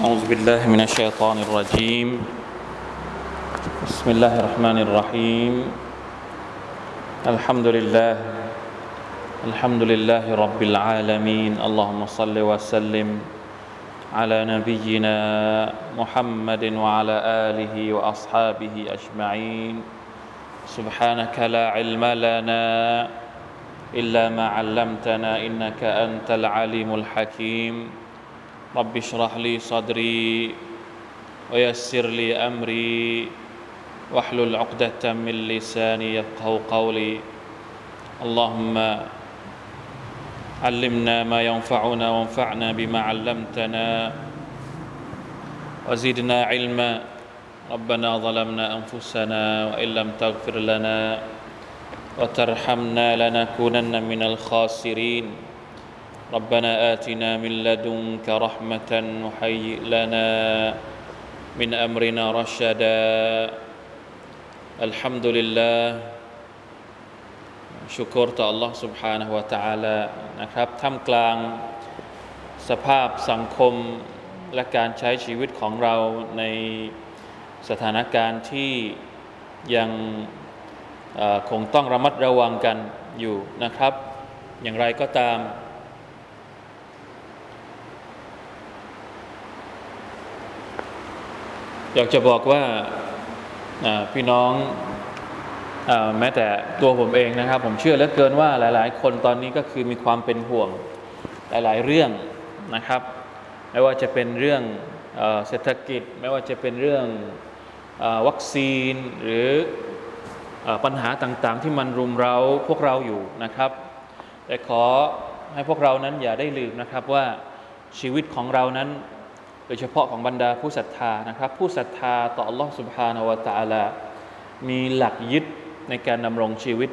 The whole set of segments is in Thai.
أعوذ بالله من الشيطان الرجيم. بسم الله الرحمن الرحيم. الحمد لله. الحمد لله رب العالمين. اللهم صل وسلم على نبينا محمد وعلى آله وأصحابه أجمعين. سبحانك لا علم لنا إلا ما علمتنا إنك أنت العليم الحكيم. رب اشرح لي صدري ويسر لي أمري واحلل عقدة من لساني يفقه قولي. اللهم علمنا ما ينفعنا وانفعنا بما علمتنا وزدنا علما. ربنا ظلمنا أنفسنا وإن لم تغفر لنا وترحمنا لنكونن من الخاسرين. ربنا آتنا من لدنك رحمة وهيئ لنا من أمرنا رشدا الحمد لله ชุกรต่อ Allah سبحانه และ تعالى นะครับท่ามกลางสภาพสังคมและการใช้ชีวิตของเราในสถานการณ์ที่ยังคงต้องระมัดระวังกันอยู่นะครับ อย่างไรก็ตาม อยากจะบอกว่าพี่น้องอแม้แต่ตัวผมเองนะครับ ผมเชื่อเหลือเกินว่าหลาย ๆ คนตอนนี้ก็คือมีความเป็นห่วงหลาย ๆ เรื่องนะครับ ไม่ว่าจะเป็นเรื่องเศรษฐกิจ ไม่ว่าจะเป็นเรื่องวัคซีนหรือปัญหาต่าง ๆ ที่มันรุมเราพวกเราอยู่นะครับ แต่ขอให้พวกเรานั้นอย่าได้ลืมนะครับว่าชีวิตของเรานั้น ดยเฉพาะของบรรดาผู้ศรัทธานะครับ ผู้ศรัทธาต่อ Allah سبحانه และ تعالى มีหลักยึดในการดำรงชีวิต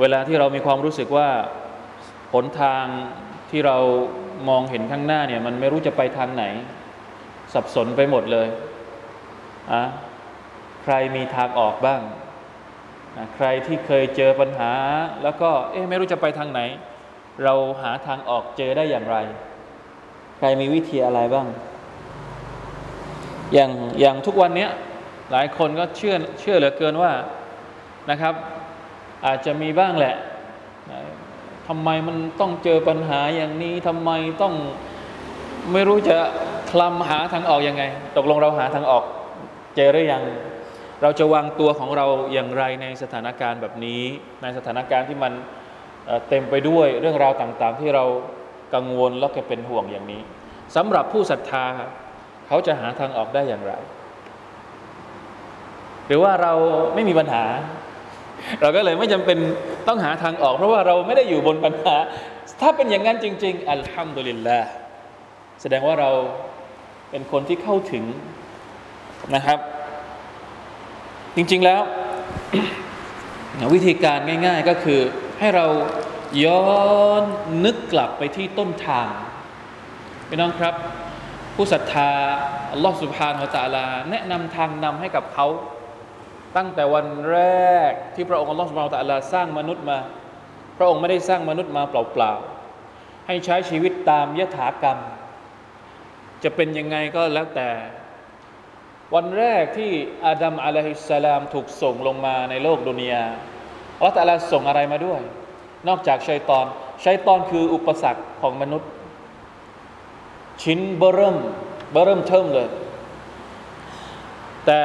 เวลาที่เรามีความรู้สึกว่าหนทางที่เรามองเห็นข้างหน้าเนี่ยมันไม่รู้จะไปทางไหน สับสนไปหมดเลยอะใครมีทางออกบ้าง ใครที่เคยเจอปัญหา แล้วก็เอ๊ะไม่รู้จะไปทางไหน เราหาทางออกเจอได้อย่างไร ใ ครมีวิธีอะไรบ้าง อย่างอย่างทุกวันนี้หลายคนก็เชื่อเชื่อเหลือเกินว่านะครับ อาจจะมีบ้างแหละทำไมมันต้องเจอปัญหาอย่างนี้ทำไมต้องไม่รู้จะคลำหาทางออกยังไง ตกลงเราหาทางออกเจอหรือยัง เราจะวางตัวของเราอย่างไรในสถานการณ์แบบนี้ ในสถานการณ์ที่มันเต็มไปด้วยเรื่องราวต่างๆ ที่เรา กังวลแล้วก็เป็นห่วงอย่างนี้สำหรับผู้ศรัทธา เขาจะหาทางออกได้อย่างไร หรือว่าเราไม่มีปัญหา เราก็เลยไม่จำเป็นต้องหาทางออก เพราะว่าเราไม่ได้อยู่บนปัญหา ถ้าเป็นอย่างนั้นจริง ๆ อัลฮัมดุลิลละแสดงว่าเราเป็นคนที่เข้าถึงนะครับ จริง ๆแล้ว วิธีการง่าย ๆ ก็คือให้เรา ย้อนนึกกลับไปที่ต้นทางพี่น้องครับ ผู้ศรัทธาอัลลอฮฺสุบฮานฮะตาลา แนะนำทางนำให้กับเขา ตั้งแต่วันแรกที่พระองค์อัลลอฮฺสุบฮานฮะตาลาสร้างมนุษย์มา พระองค์ไม่ได้สร้างมนุษย์มาเปล่าๆ ให้ใช้ชีวิตตามยถากรรม จะเป็นยังไงก็แล้วแต่ วันแรกที่อาดัมอะลัยฮิสสลามถูกส่งลงมาในโลกดุนยาอัลลอฮฺตะลาส่งอะไรมาด้วย นอกจากชัยตอน ชัยตอนคืออุปสรรคของมนุษย์ ชิ้นเบเริ่มเบเริ่มเทิมเลย แต่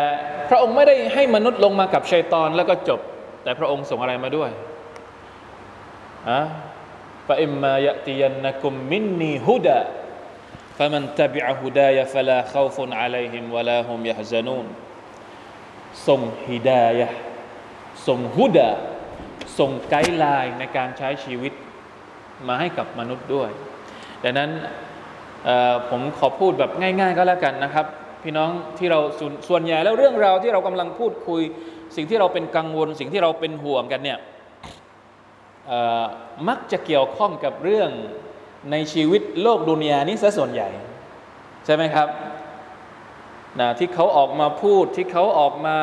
พระองค์ไม่ได้ให้มนุษย์ลงมากับชัยตอนแล้วก็จบ แต่พระองค์ส่งอะไรมาด้วยอะฟะอิมมายะติยันนักุมมินนีฮุดะ فمن تبع هدايا فلا خوف عليهم ولا هم يحزنون ส่งฮิดายะส่งฮุดา ส่งไกด์ไลน์ในการใช้ชีวิตมาให้กับมนุษย์ด้วย ดังนั้นผมขอพูดแบบง่าย ๆ ก็แล้วกันนะครับ พี่น้องที่เราส่วนใหญ่แล้วเรื่องราวที่เรากำลังพูดคุย สิ่งที่เราเป็นกังวล สิ่งที่เราเป็นห่วงกันเนี่ยมักจะเกี่ยวข้องกับเรื่องในชีวิตโลกดุนยานี้ซะส่วนใหญ่ ใช่ไหมครับนะที่เขาออกมาพูดที่เขาออกมา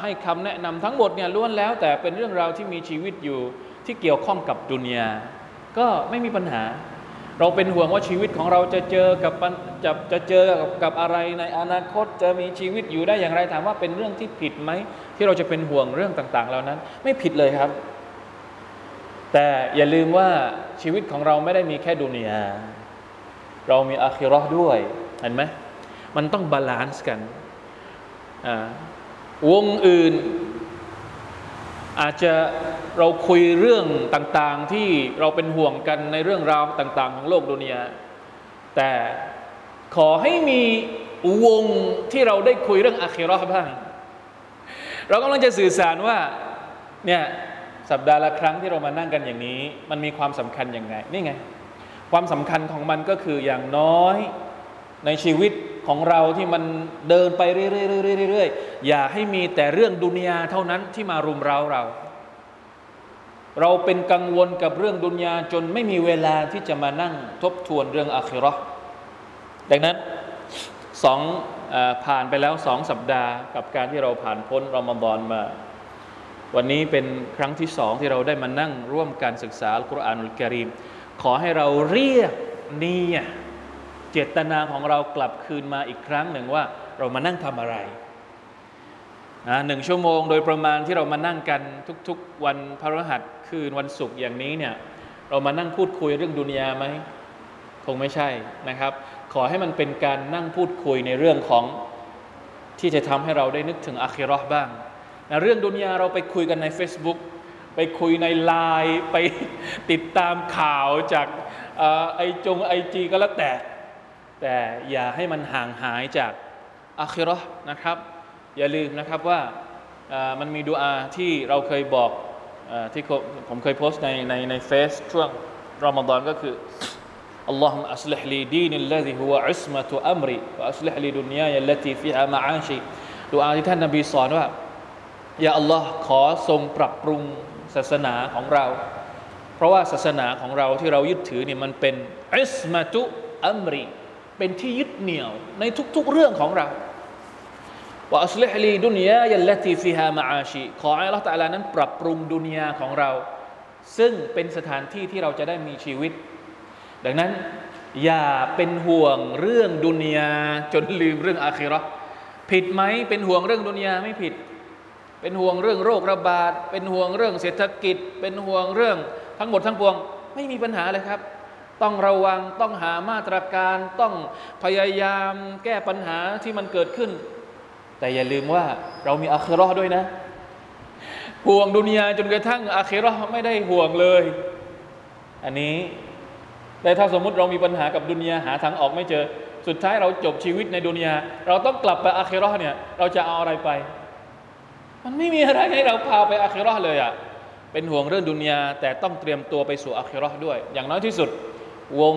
ให้คำแนะนำทั้งหมดเนี่ยล้วนแล้ว แต่เป็นเรื่องราวที่มีชีวิตอยู่ที่เกี่ยวข้องกับดุนยา ก็ไม่มีปัญหา เราเป็นห่วงว่าชีวิตของเราจะเจอกับจะจะเจอกับอะไรในอนาคตจะมีชีวิตอยู่ได้อย่างไรถามว่าเป็นเรื่องที่ผิดไหมที่เราจะเป็นห่วงเรื่องต่าง ๆ เหล่านั้น ไม่ผิดเลยครับ แต่อย่าลืมว่าชีวิตของเราไม่ได้มีแค่ดุนยา เรามีอาคิรอด้วยเห็นไหมมันต้อง balance กันอ่า วงอื่น อาจจะเราคุยเรื่องต่างๆที่เราเป็นห่วงกันในเรื่องราวต่าง ๆ ของโลกดุนยาแต่ขอให้มีวงที่เราได้คุยเรื่องอาคิรอบ้าง เรากำลังจะสื่อสารว่าเนี่ยสัปดาห์ละครั้งที่เรามานั่งกันอย่างนี้ มันมีความสำคัญยังไงนี่ไง ความสำคัญของมันก็คืออย่างน้อยในชีวิต ของเราที่มันเดินไปเรื่อยๆอย่าให้มีแต่เรื่องดุนยาเท่านั้นที่มารุมเราเรา เราเป็นกังวลกับเรื่องดุนยาจนไม่มีเวลาที่จะมานั่งทบทวนเรื่องอาคิรอดังนั้นสองผ่านไปแล้วสองสัปดาห์ กับการที่เราผ่านพ้นรอมฎอนมา วันนี้เป็นครั้งที่สองที่เราได้มานั่งร่วมการศึกษาอัลกุรอานอุลกิริมขอให้เราเรียกเนี่ เจตนาของเรากลับคืนมาอีกครั้งหนึ่งว่าเรามานั่งทำอะไรนะหนึ่งชั่วโมงโดยประมาณที่เรามานั่งกันทุกๆ วันพระรหัสคืนวันศุกร์อย่างนี้เนี่ยเรามานั่งพูดคุยเรื่องดุนยาไหมคงไม่ใช่นะครับ ขอให้มันเป็นการนั่งพูดคุยในเรื่องของที่จะทำให้เราได้นึกถึงอาคิรอบ้างนะเรื่องดุนยาเราไปคุยกันใน Facebook ไปคุยในไลน์ไปติดตามข่าวจากไอจงไอจีก็แล้วแต่ แต่อย่าให้มันห่างหายจากอาคิรอนะครับ อย่าลืมนะครับว่ามันมีดูอาที่เราเคยบอกที่ผมเคยโพสต์ในในในเฟซช่วงรอมฎอนก็คือ اللهم أصلح لي دين الذي هو عصمة أمري وأصلح لي دنياي التي فيها معاشي ดูอาที่ท่านนบีสอนว่าอย่าอัลลอฮ์ขอทรงปรับปรุงศาสนาของเรา เพราะว่าศาสนาของเราที่เรายึดถือเนี่ยมันเป็นอิสมาตุอัมรี เป็นที่ยึดเหนี่ยวในทุกๆเรื่องของเราว่าอัสลิฮลีดุนยายัลลตีฟิฮามาอาชีขอให้ละตัลลานั้นปรับปรุงดุนยาของเรา ซึ่งเป็นสถานที่ที่เราจะได้มีชีวิต ดังนั้นอย่าเป็นห่วงเรื่องดุนยาจนลืมเรื่องอาคิรอผิดไหมเป็นห่วงเรื่องดุนยาไม่ผิด เป็นห่วงเรื่องโรคระบาด เป็นห่วงเรื่องเศรษฐกิจ เป็นห่วงเรื่องทั้งหมดทั้งปวง ไม่มีปัญหาเลยครับ ต้องระวังต้องหามาตรการต้องพยายามแก้ปัญหาที่มันเกิดขึ้น แต่อย่าลืมว่าเรามีอาคิรอด้วยนะ ห่วงดุนยาจนกระทั่งอาคิรอไม่ได้ห่วงเลย อันนี้แต่ถ้าสมมุติเรามีปัญหากับดุนยาหาทางออกไม่เจอ สุดท้ายเราจบชีวิตในดุนยาเราต้องกลับไปอาคิรอเนี่ยเราจะเอาอะไรไป มันไม่มีอะไรให้เราพาไปอาคิรอเลยอะ่ะเป็นห่วงเรื่องดุนยาแต่ต้องเตรียมตัวไปสู่อาคิรอด้วย อย่างน้อยที่สุด วง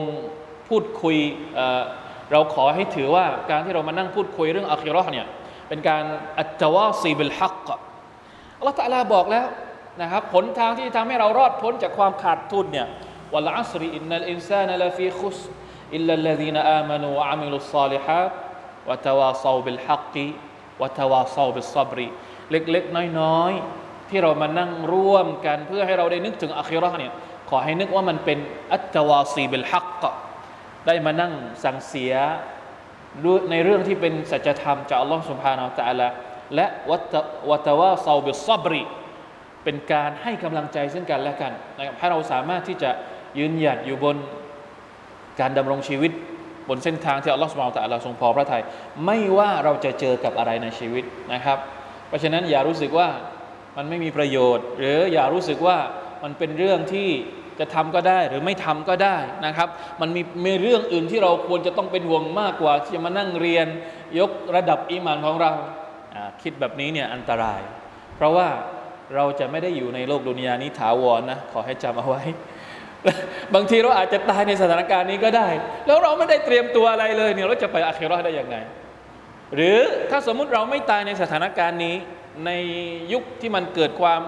พูดคุยเเราขอให้ถือว่าการที่เรามานั่งพูดคุยเรื่องอัคิรอเนี่ยเป็นการอัจวาซีบิลฮักอัลลอฮฺตะลาบอกแล้วนะครับผลทางที่ทำให้เรารอดพ้นจากความขาดทุนเนี่ยوالعصر إن الإنسان لفي خسر إلا الذين آمنوا وعملوا الصالحات وتواصوا بالحق وتواصوا بالصبرเล็กๆ น้อยๆ ที่เรามานั่งร่วมกันเพื่อให้เราได้นึกถึงอัคิรอเนี่ย ขอให้นึกว่ามันเป็นالتواصي بالحقได้มานั่งสั่งเสียในเรื่องที่เป็นสัจธรรมจากอัลลอฮฺسبحانه وتعالىและวัตวาซาบิซับรีเป็นการให้กำลังใจซึ่งกันและกันนะครับให้เราสามารถที่จะยืนหยัดอยู่บนการดำรงชีวิตบนเส้นทางที่อัลลอฮฺสุบฮานาอัลตะละทรงพอพระทยัยไม่ว่าเราจะเจอกับอะไรในชีวิตนะครับ เพราะฉะนั้นอย่ารู้สึกว่ามันไม่มีประโยชน์ หรืออย่ารู้สึกว่า มันเป็นเรื่องที่จะทำก็ได้หรือไม่ทำก็ได้นะครับ มันมีมีเรื่องอื่นที่เราควรจะต้องเป็นห่วงมากกว่าที่จะมานั่งเรียนยกระดับอีมานของเรา คิดแบบนี้เนี่ยอันตราย เพราะว่าเราจะไม่ได้อยู่ในโลกดุนยานี้ถาวรนนะขอให้จำเอาไว้ บางทีเราอาจจะตายในสถานการณ์นี้ก็ได้ แล้วเราไม่ได้เตรียมตัวอะไรเลยเนี่ยเราจะไปอาคิรอได้ยังไง หรือถ้าสมมุติเราไม่ตายในสถานการณ์นี้ ในยุคที่มันเกิดความ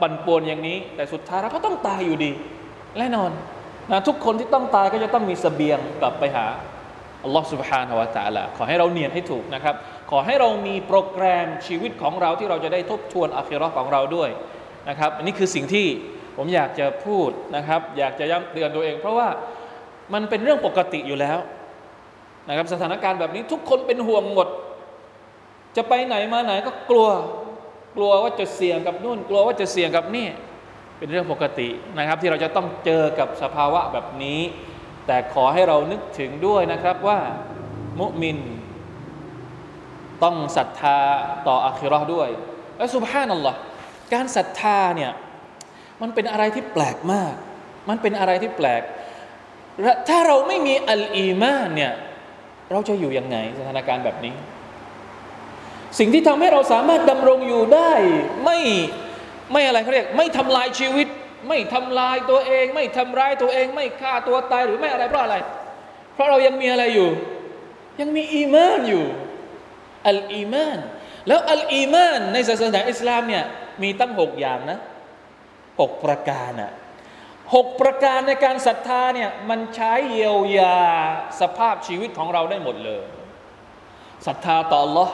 ปั่นป่วนอย่างนี้ แต่สุดท้ายเราก็ต้องตายอยู่ดีแน่นอนนะทุกคนที่ต้องตายก็จะต้องมีสเสบียงกลับไปหาอัลลอฮฺ سبحانه และ تعالى ขอให้เราเนียนให้ถูกนะครับ ขอให้เรามีโปรแกรมชีวิตของเราที่เราจะได้ทบทวนอาคิรอของเราด้วยนะครับอันนี้คือสิ่งที่ผมอยากจะพูดนะครับ อยากจะย้ำเตือนตัวเอง เพราะว่า มันเป็นเรื่องปกติอยู่แล้วนะครับสถานการณ์แบบนี้ทุกคนเป็นห่วงหมด จะไปไหนมาไหนก็กลัว กลัวว่าจะเสี่ยงกับนู่น กลัวว่าจะเสี่ยงกับนี่ เป็นเรื่องปกตินะครับ ที่เราจะต้องเจอกับสภาวะแบบนี้ แต่ขอให้เรานึกถึงด้วยนะครับว่ามุมิน ต้องศรัทธาต่ออาคิรอด้วยและสุบฮานัลลอฮ์การศรัทธาเนี่ยมันเป็นอะไรที่แปลกมาก มันเป็นอะไรที่แปลก ถ้าเราไม่มีอัลอีมานเนี่ยเราจะอยู่ยังไงสถานการณ์แบบนี้ สิ่งที่ทำให้เราสามารถดำรงอยู่ได้ ไม่ไม่อะไรเขาเรียก ไม่ทำลายชีวิต ไม่ทำลายตัวเอง ไม่ทำร้ายตัวเอง ไม่ฆ่าตัวตายหรือไม่อะไรเพราะอะไร เพราะเรายังมีอะไรอยู่ ยังมีอีมานอยู่อัลอีมานแล้วอัลอีมานในศาสนาอิสลามเนี่ยมีตั้งหกอย่างนะหกประการอะหกประการในการศรัทธาเนี่ยมันใช้เยียวยาสภาพชีวิตของเราได้หมดเลยศรัทธาต่อ Allah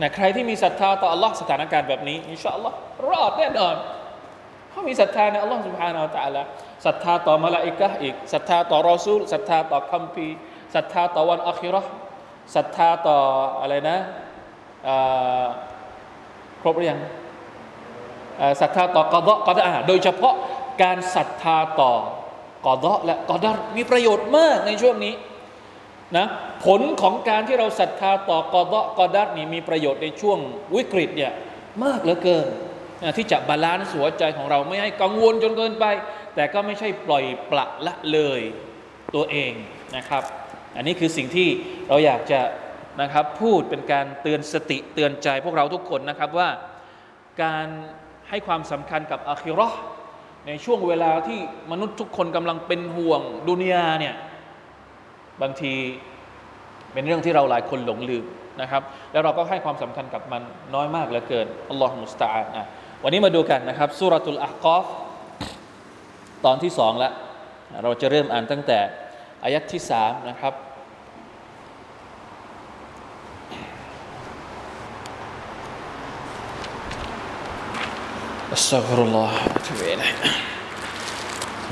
นะใครที่มีศรัทธาต่อ Allah สถานการณ์แบบนี้อินชาอัลลอฮ์รอดแน่นอนเพราะมีศรัทธาใน Allah سبحانه และ تعالى ศรัทธาต่อมลาอิกะอีกศรัทธาต่อรอซูลศรัทธาต่อคัมภีร์ศรัทธาต่อวันอัคิรอศรัทธาต่ออะไรนะครบหรือยังศรัทธาต่อกอดะกอดะโดยเฉพาะการศรัทธาต่อกอดะและกอดะมีประโยชน์มากในช่วงนี้ นะผลของการที่เราศรัทธาต่อกอฎอกอดัรนี่มีประโยชน์ในช่วงวิกฤตเนี่ยมากเหลือเกินนะที่จะ balance หัวใจของเราไม่ให้กังวลจนเกินไป แต่ก็ไม่ใช่ปล่อยปละละเลยตัวเองนะครับ อันนี้คือสิ่งที่เราอยากจะนะครับพูดเป็นการเตือนสติเตือนใจพวกเราทุกคนนะครับว่าการให้ความสำคัญกับอาคิรอในช่วงเวลาที่มนุษย์ทุกคนกำลังเป็นห่วงดุนยาเนี่ย บางทีเป็นเรื่องที่เราหลายคนหลงลืมนะครับ แล้วเราก็ให้ความสำคัญกับมันน้อยมากเหลือเกินอัลลอฮฺมุสตาอันะวันนี้มาดูกันนะครับสุรตุลอาฮกอฟตอนที่สองแล้วเราจะเริ่มอ่านตั้งแต่อายัดที่สามนะครับ استغفر الله واتوب اليه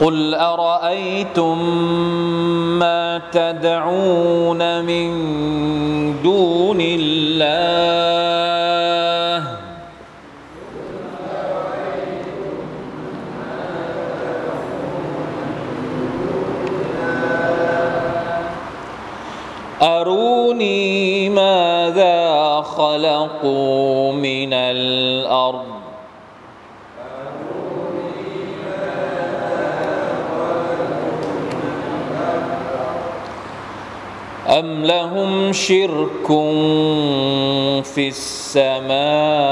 قل أرأيتم ما تدعون من دون الله؟ أروني ماذا خلقوا من الأرض؟ أم لهم شرك في السماوات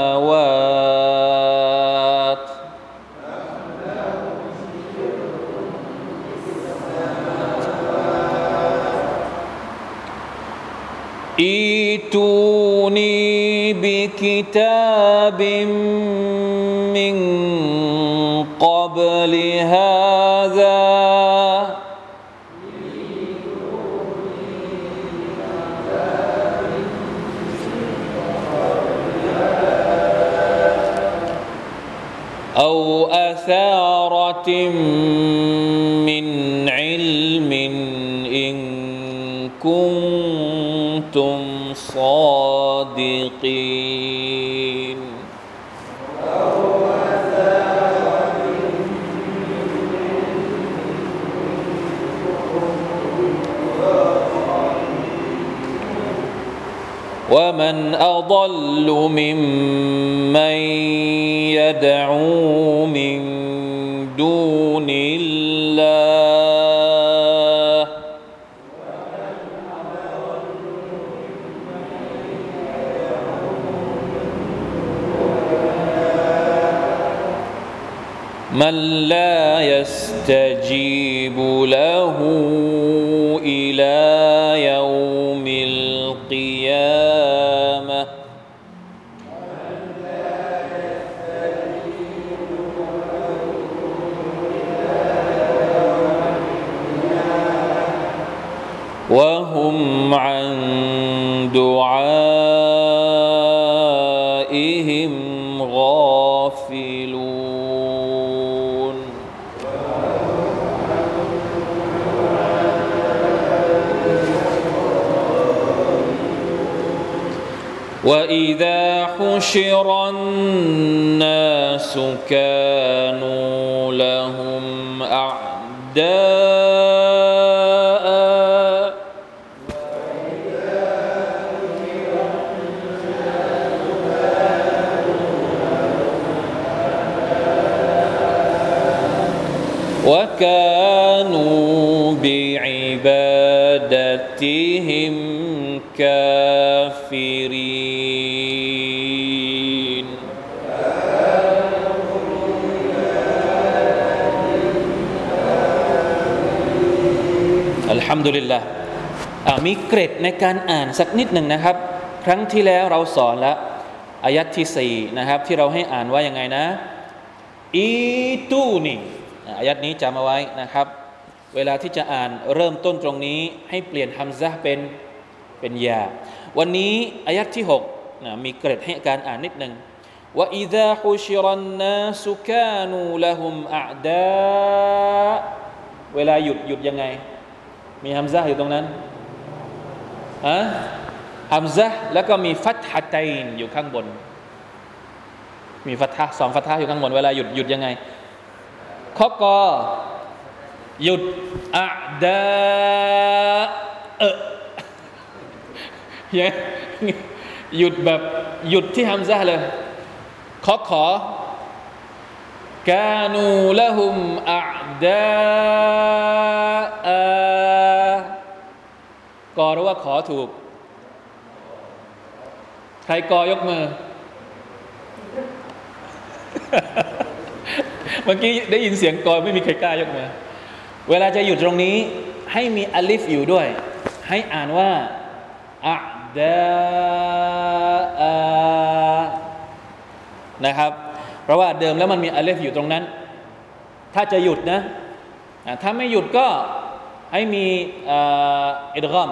ائتوني بكتاب من من علم إن كنتم صادقين ومن أضل ممن يدعو من لا يستجيب له إلى يوم القيامة. وهم عن دعائهم واذا حشر الناس كانوا لهم اعداء ฮัมดุลิลละมีเกรดในการอ่านสักนิดหนึ่งนะครับ ครั้งที่แล้วเราสอนแล้วอายัดที่สี่นะครับที่เราให้อ่านว่ายังไงนะอีตูนี่อายัดนี้จำเอาไว้นะครับ เวลาที่จะอ่านเริ่มต้นตรงนี้ ให้เปลี่ยนฮัมซะเป็นเป็นยา วันนี้อายัดที่6นะมีเกร็ดให้การอ่านนิดหนึ่งว่าอิดะฮุชิรันนาสุกานูละหุมอาดาเวลาหยุดหยุดยังไง มีฮัมซะอยู่ตรงนั้นอะฮัมซะแล้วก็มีฟัตฮะตัยนอยู่ข้างบน มีฟัตฮะสองฟัตฮะอยู่ข้างบนเวลาหยุดหยุดยังไงข้อกอหยุดอะดาเออหยุดแบบหยุดที่ฮัมซะเลยขอขอกานูละหุมอะดา กอหรือว่าขอถูก ใครกอยกมือ เมื่อกี้ได้ยินเสียงกอไม่มีใครกล้ายกมือ เวลาจะหยุดตรงนี้ ให้มีอัลิฟอยู่ด้วย ให้อ่านว่าอะดานะครับ เพราะว่าเดิมแล้วมันมีอัลิฟอยู่ตรงนั้น ถ้าจะหยุดนะ ถ้าไม่หยุดก็ ให้มีอิดกอม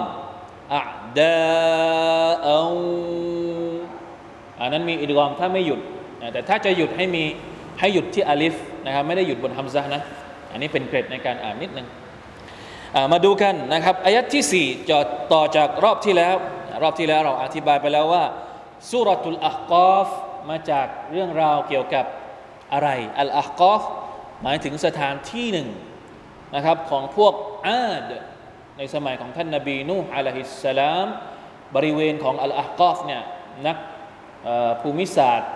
อะดาเอาอันนั้นมีอิดกอมถ้าไม่หยุด แต่ถ้าจะหยุดให้มีให้หยุดที่อาลิฟนะครับไม่ได้หยุดบนฮัมซะนะ อันนี้เป็นเกร็ดในการอ่านนิดนึงมาดูกันนะครับอายัดที่ 4จอต่อจากรอบที่แล้ว รอบที่แล้วเราอธิบายไปแล้วว่าสุรตุลอัคกอฟมาจากเรื่องราวเกี่ยวกับอะไรอัลอัคกอฟหมายถึงสถานที่หนึ่ง นะครับของพวกอาดในสมัยของท่านนบีนูฮ์อะลัยฮิสสลาม บริเวณของอัลอัคกอฟเนี่ยนักภูมิศาสตร์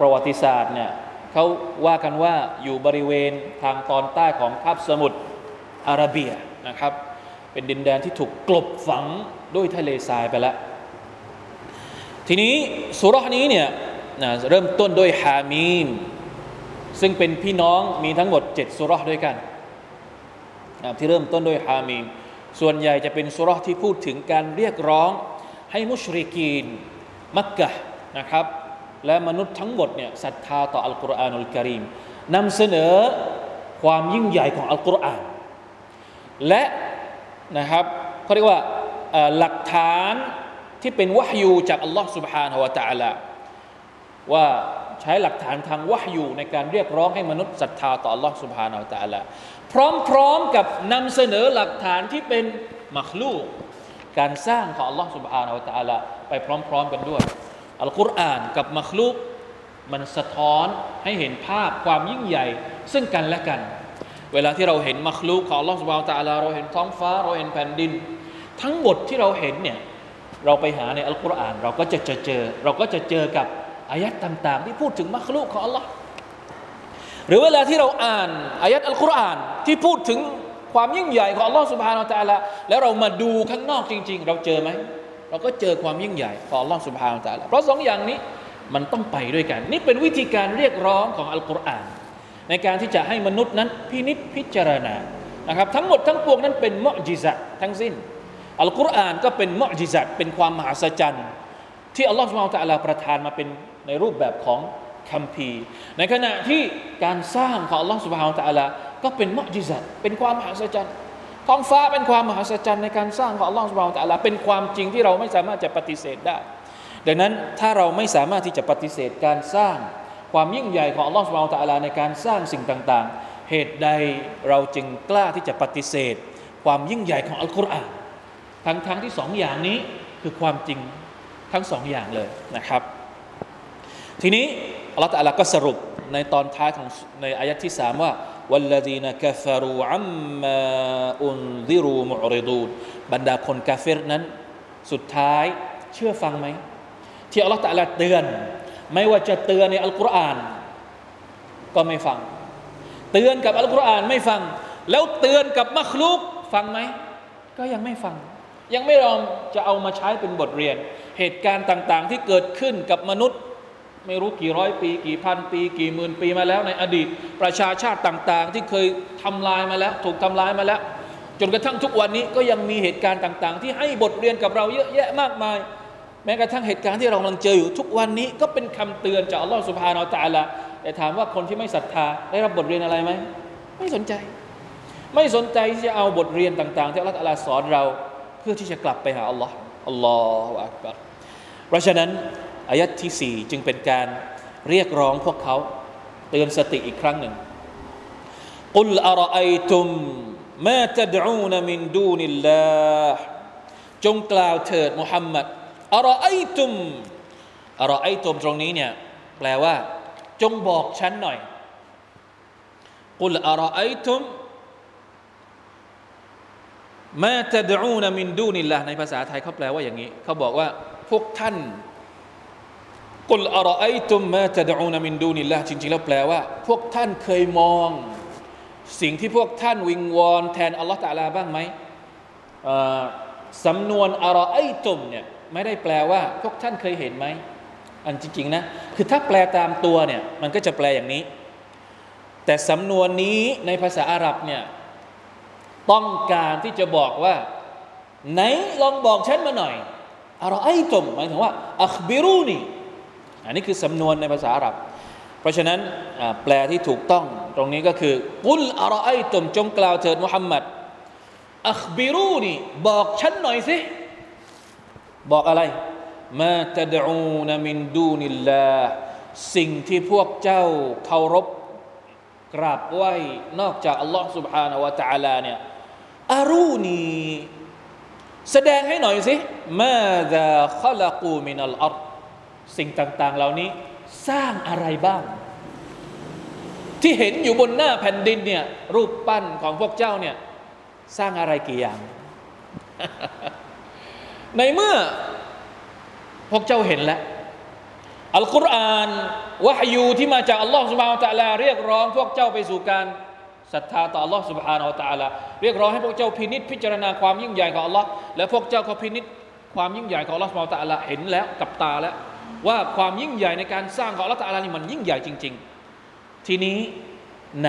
ประวัติศาสตร์เนี่ยเขาว่ากันว่าอยู่บริเวณทางตอนใต้ของคาบสมุทรอาระเบียนะครับ เป็นดินแดนที่ถูกกลบฝังด้วยทะเลทรายไปแล้ว ทีนี้สุรษนี้เนี่ยเริ่มต้นด้วยฮามีมซึ่งเป็นพี่น้องมีทั้งหมดเจ็ดสุรษด้วยกัน ที่เริ่มต้นด้วยฮามีม ส่วนใหญ่จะเป็นสุรษที่พูดถึงการเรียกร้องให้มุชริกีน มักกะนะครับและมนุษย์ทั้งหมดเนี่ยศรัทธาต่ออัลกุรอานุลกิริมนำเสนอความยิ่งใหญ่ของอัลกุรอานและนะครับเขาเรียกว่าหลักฐานที่เป็นวะฮยูจากอัลลอฮ์ سبحانه และ تعالى ว่าใช้หลักฐานทางวะฮยูในการเรียกร้องให้มนุษย์ศรัทธาต่ออัลลอฮ์ سبحانه และ تعالى พร้อมๆกับนำเสนอหลักฐานที่เป็นมักลูกการสร้างของอัลลอ Subhanahu Wa Taala ไปพร้อม ๆ กันด้วยอัลกุรอานกับมักลูกมันสะท้อนให้เห็นภาพความยิ่งใหญ่ ซึ่งกันและกัน เวลาที่เราเห็นมักลูกของอัลลอ Subhanahu Wa Taala เราเห็นท้องฟ้าเราเห็นแผ่นดิน ทั้งหมดที่เราเห็นเนี่ยเราไปหาในอัลกุรอานเราก็จะเจอเราก็จะเจอกับอายัดต่าง ๆ ที่พูดถึงมักลูกของอัลลอฮฺ หรือเวลาที่เราอ่านอายัดอัลกุรอานที่พูดถึงความยิ่งใหญ่ของอัลลอฮ์สุบฮานาตะลาแล้วเรามาดูข้างนอกจริง ๆ เราเจอไหมเราก็เจอความยิ่งใหญ่ของอัลลอฮ์สุบฮานาตะลาเพราะสองอย่างนี้มันต้องไปด้วยกัน นี่เป็นวิธีการเรียกร้องของอัลกุรอาน ในการที่จะให้มนุษย์นั้นพินิษพิจารณานะครับ ทั้งหมดทั้งปวงนั้นเป็นมอจิซะทั้งสิ้น อัลกุรอานก็เป็นมอจิซะเป็นความมหัศจรรย์ ที่อัลลอฮฺสุบฮานตะลาประทานมาเป็นในรูปแบบของ คัมภีร์ ในขณะที่การสร้างของอัลลอฮฺสุบฮานตะลาก็เป็นมจิซะเป็นความมหัศจรรย์ท้องฟ้าเป็นความมหัศจรรย์ในการสร้างของอัลลอฮฺสุบฮานตะลาเป็นความจริงที่เราไม่สามารถจะปฏิเสธได้ ดังนั้นถ้าเราไม่สามารถที่จะปฏิเสธการสร้างความยิ่งใหญ่ของอัลลอฮฺสุบฮานตะลาในการสร้างสิ่งต่างๆ เหตุใดเราจึงกล้าที่จะปฏิเสธ ความยิ่งใหญ่ของอัลกุรอานทั้งทั้งที่สองอย่างนี้คือความจริงทั้งสองอย่างเลยนะครับ ทีนี้ อัลลอฮฺตะลาก็สรุปในตอนท้ายของในอายะที่สามว่าวัลลดีนกาฟารูอัมมาอุนดิรูมุริดูบรรดาคนกาเฟรนั้นสุดท้ายเชื่อฟังไหม ที่อัลลอฮฺตะลาเตือน ไม่ว่าจะเตือนในอัลกุรอานก็ไม่ฟัง เตือนกับอัลกุรอานไม่ฟัง แล้วเตือนกับมัคลุกฟังไหม ก็ยังไม่ฟัง ยังไม่ยอมจะเอามาใช้เป็นบทเรียน เหตุการณ์ต่าง ๆ ที่เกิดขึ้นกับมนุษย์ ไม่รู้กี่ร้อยปี กี่พันปี กี่หมื่นปีมาแล้วในอดีต ประชาชาติต่างๆ ที่เคยทำลายมาแล้ว ถูกทำลายมาแล้ว จนกระทั่งทุกวันนี้ก็ยังมีเหตุการณ์ต่าง ๆ ที่ให้บทเรียนกับเราเยอะแยะมากมาย แม้กระทั่งเหตุการณ์ที่เรากำลังเจออยู่ทุกวันนี้ก็เป็นคำเตือนจากอัลลอฮฺสุบฮานาอัลตะลาแต่ถามว่าคนที่ไม่ศรัทธาได้รับบทเรียนอะไรไหมไม่สนใจ ไม่สนใจที่จะเอาบทเรียนต่าง ๆ ที่อัลลอฮฺสอนเรา เพื่อที่จะกลับไปหาอัลลอฮ์อัลลอฮฺอักบัรเพราะฉะนั้น อายัดที่สี่จึงเป็นการเรียกร้องพวกเขาเตือนสติอีกครั้งหนึ่งกุลอารอตุมมาตดอูนมินดูนิลลาห์จงกล่าวเถิดมุฮัมมัดอารอไอตุมอารอไอตุมตรงนี้เนี่ยแปลว่า จงบอกฉันหน่อยกุลอารอไอตุมมาตดอูนมินดูนิลลาห์ในภาษาไทยเขาแปลว่าอย่างนี้ เขาบอกว่าพวกท่าน กุลอารอไอตุมมาตดอูนมินดูนิลลาจริงๆแล้วแปลว่า พวกท่านเคยมอง สิ่งที่พวกท่านวิงวอนแทนอัลลอฮฺตาลาบ้างไหมสำนวนอารอไอตุมเนี่ยไม่ได้แปลว่า พวกท่านเคยเห็นไหม อันจริงๆนะ คือถ้าแปลตามตัวเนี่ยมันก็จะแปลอย่างนี้ แต่สำนวนนี้ในภาษาอาหรับเนี่ยต้องการที่จะบอกว่า ไหนลองบอกฉันมาหน่อยอารอไอตุมหมายถึงว่าอัคบิรูนี อันนี้คือสำนวนในภาษาอาหรับ เพราะฉะนั้นแปลที่ถูกต้องตรงนี้ก็คือกุลอารอไอตุมจงกล่าวเถิดมุฮัมมัดอัคบิรูนีบอกฉันหน่อยสิบอกอะไรมาตดอูนมินดูนิลลาสิ่งที่พวกเจ้าเคารพกราบไหว้นอกจากอัลลอฮ์ سبحانه และ تعالى เนี่ยอารูนีแสดงให้หน่อยสิมาดาขลักูมินัลอัร สิ่งต่างๆ เหล่านี้สร้างอะไรบ้าง ที่เห็นอยู่บนหน้าแผ่นดินเนี่ยรูปปั้นของพวกเจ้าเนี่ยสร้างอะไรกี่อย่าง ในเมื่อพวกเจ้าเห็นแล้วอัลกุรอานวะฮยูที่มาจากอัลลอฮ์สุบฮานาตะลาเรียกร้องพวกเจ้าไปสู่การศรัทธาต่ออัลลอฮ์สุบฮานาตะลาเรียกร้องให้พวกเจ้าพินิษพิจารณาความยิ่งใหญ่ของอัลลอฮ์และพวกเจ้าก็พินิษความยิ่งใหญ่ของอัลลอฮ์สุบฮานาตะลาเห็นแล้วกับตาแล้ว ว่าความยิ่งใหญ่ในการสร้างของอัลลอฮ์ตะลานี่มันยิ่งใหญ่จริง ๆ ทีนี้ไหน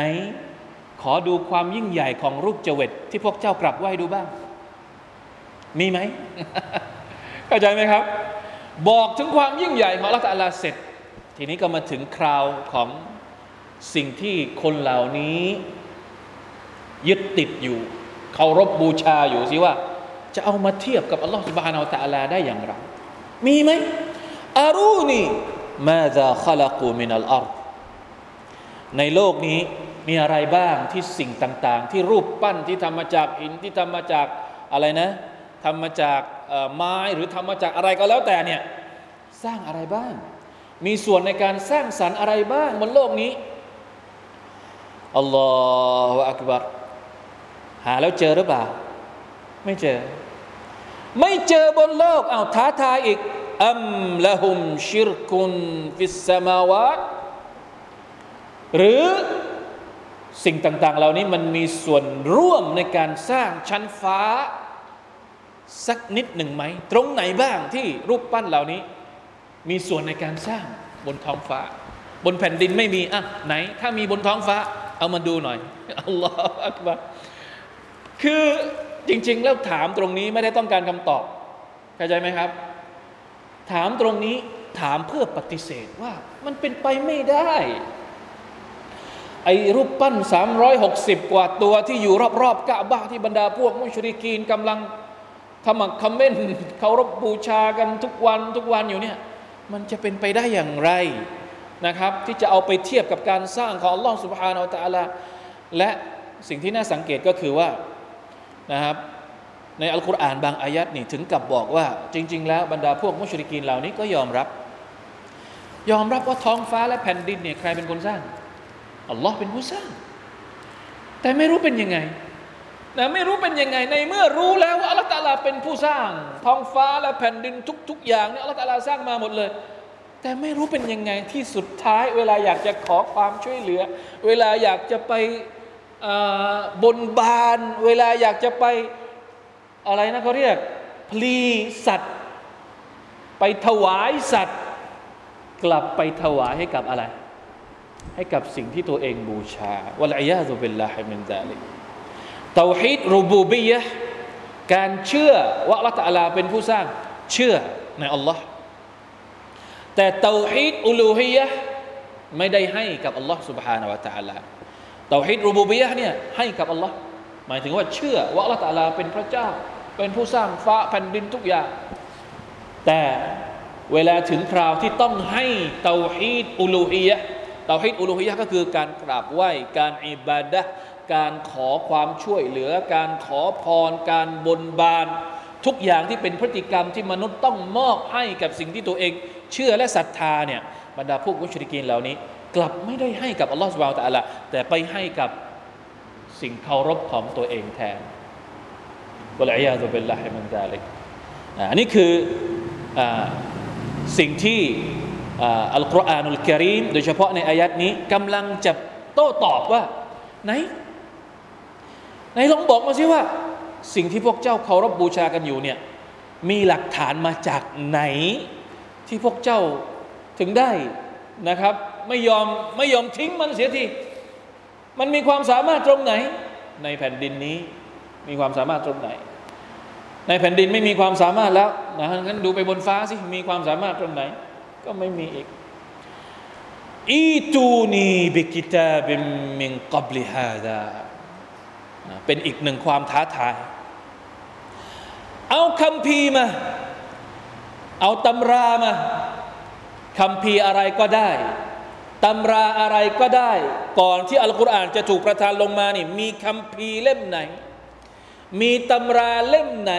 ขอดูความยิ่งใหญ่ของรูปเจวิตที่พวกเจ้ากลับไหว้ดูบ้าง มีไหมเข้าใจไหมครับ บอกถึงความยิ่งใหญ่ของอัลลอฮฺตะลาเสร็จ ทีนี้ก็มาถึงคราวของสิ่งที่คนเหล่านี้ยึดติดอยู่เคารพบบูชาอยู่สิว่า จะเอามาเทียบกับอัลลอฮฺสุบฮานาอัลตะลาได้อย่างไรมีไหม อารูนีมาซาขลักูมินัลอัรในโลกนี้มีอะไรบ้างที่สิ่งต่าง ๆ ที่รูปปั้นที่ทำมาจากหินที่ทำมาจากอะไรนะทำมาจากไม้หรือทำมาจากอะไรก็แล้วแต่เนี่ยสร้างอะไรบ้าง มีส่วนในการสร้างสรรค์อะไรบ้างบนโลกนี้อัลลอฮฺอักบัรหาแล้วเจอหรือเปล่า ไม่เจอ ไม่เจอบนโลกเอาท้าทายอีก อัมละหุมชิรกุนฟิสมาวาตหรือสิ่งต่างๆ เหล่านี้มันมีส่วนร่วมในการสร้างชั้นฟ้า สักนิดหนึ่งไหม ตรงไหนบ้างที่รูปปั้นเหล่านี้ มีส่วนในการสร้างบนท้องฟ้า บนแผ่นดินไม่มีอะไหน ถ้ามีบนท้องฟ้า เอามาดูหน่อยอัลลอฮฺอักบารคือจริง ๆ แล้วถามตรงนี้ไม่ได้ต้องการคำตอบเข้าใจไหมครับ ถามตรงนี้ถามเพื่อปฏิเสธว่ามันเป็นไปไม่ได้ ไอ้รูปปั้น 360 กว่าตัวที่อยู่รอบๆกะบ้าที่บรรดาพวกมุชริกีนกำลังขมักคำเม่นเคารพบูชากันทุกวันทุกวันอยู่เนี่ยมันจะเป็นไปได้อย่างไรนะครับ ที่จะเอาไปเทียบกับการสร้างของอัลลอฮฺสุบฮานาอัลตะลาและสิ่งที่น่าสังเกตก็คือว่านะครับ ในอัลกุรอานบางอายัดนี่ถึงกับบอกว่า จริง ๆ แล้วบรรดาพวกมุชริกีนเหล่านี้ก็ยอมรับ ยอมรับว่าท้องฟ้าและแผ่นดินเนี่ยใครเป็นคนสร้างอัลลอฮ์เป็นผู้สร้าง แต่ไม่รู้เป็นยังไงนะไม่รู้เป็นยังไงในเมื่อรู้แล้วว่าอัลลอฮฺตาลาเป็นผู้สร้าง ท้องฟ้าและแผ่นดินทุก ๆ อย่างเนี่ยอัลลอฮฺตาลาสร้างมาหมดเลย แต่ไม่รู้เป็นยังไงที่สุดท้าย เวลาอยากจะขอความช่วยเหลือ เวลาอยากจะไปบนบาน เวลาอยากจะไป อะไรนะเขาเรียกพลีสัตว์ ไปถวายสัตว์ กลับไปถวายให้กับอะไร ให้กับสิ่งที่ตัวเองบูชาวะลัยยาซุบิลลาฮิมินซาลิกเตาฮีดรูบูบียะการเชื่อว่าอัลลอฮฺตะลาเป็นผู้สร้างเชื่อในอัลลอฮ์แต่เตาฮีดอุลูฮียะไม่ได้ให้กับอัลลอฮ์ سبحانه และ تعالى เตาฮีดรูบูบียะเนี่ยให้กับอัลลอฮ์หมายถึงว่าเชื่อว่าอัลลอฮฺตะลาเป็นพระเจ้า เป็นผู้สร้างฟ้าแผ่นดินทุกอย่าง แต่เวลาถึงคราวที่ต้องให้เตาฮีดอุลูฮียะเตาฮีดอุลูฮียะก็คือการกราบไหว้การอิบาดะการขอความช่วยเหลือ การขอพร การบนบาน ทุกอย่างที่เป็นพฤติกรรมที่มนุษย์ต้องมอบให้กับสิ่งที่ตัวเอง เชื่อและศรัทธาเนี่ยบรรดาพวกมุชริกีนเหล่านี้ กลับไม่ได้ให้กับอัลลอฮฺสุบานตะอัลละแต่ไปให้กับสิ่งเคารพของตัวเองแทน วะลัยยาตุเบลลาฮิมันซาลิกอันนี้คืออสิ่งที่อัลกุรอานุลกิริมโดยเฉพาะในอายัดนี้กำลังจะโต้ตอบว่า ไหนไหนลองบอกมาสิว่า สิ่งที่พวกเจ้าเคารพบูชากันอยู่เนี่ยมีหลักฐานมาจากไหนที่พวกเจ้าถึงได้นะครับ ไม่ยอมไม่ยอมทิ้งมันเสียทีมันมีความสามารถตรงไหน ในแผ่นดินนี้ มีความสามารถตรงไหน ในแผ่นดินไม่มีความสามารถแล้วนะงั้นดูไปบนฟ้าสิมีความสามารถตรงไหน ก็ไม่มีอีกอีตูนีบิกิตาบิมมิงกับลิฮาดาเป็นอีกหนึ่งความท้าทาย เอาคำพีมา เอาตำรามาคำพีอะไรก็ได้ตำราอะไรก็ได้ ก่อนที่อัลกุรอานจะถูกประทานลงมานี่ มีคำพีเล่มไหน มีตำราเล่มไหน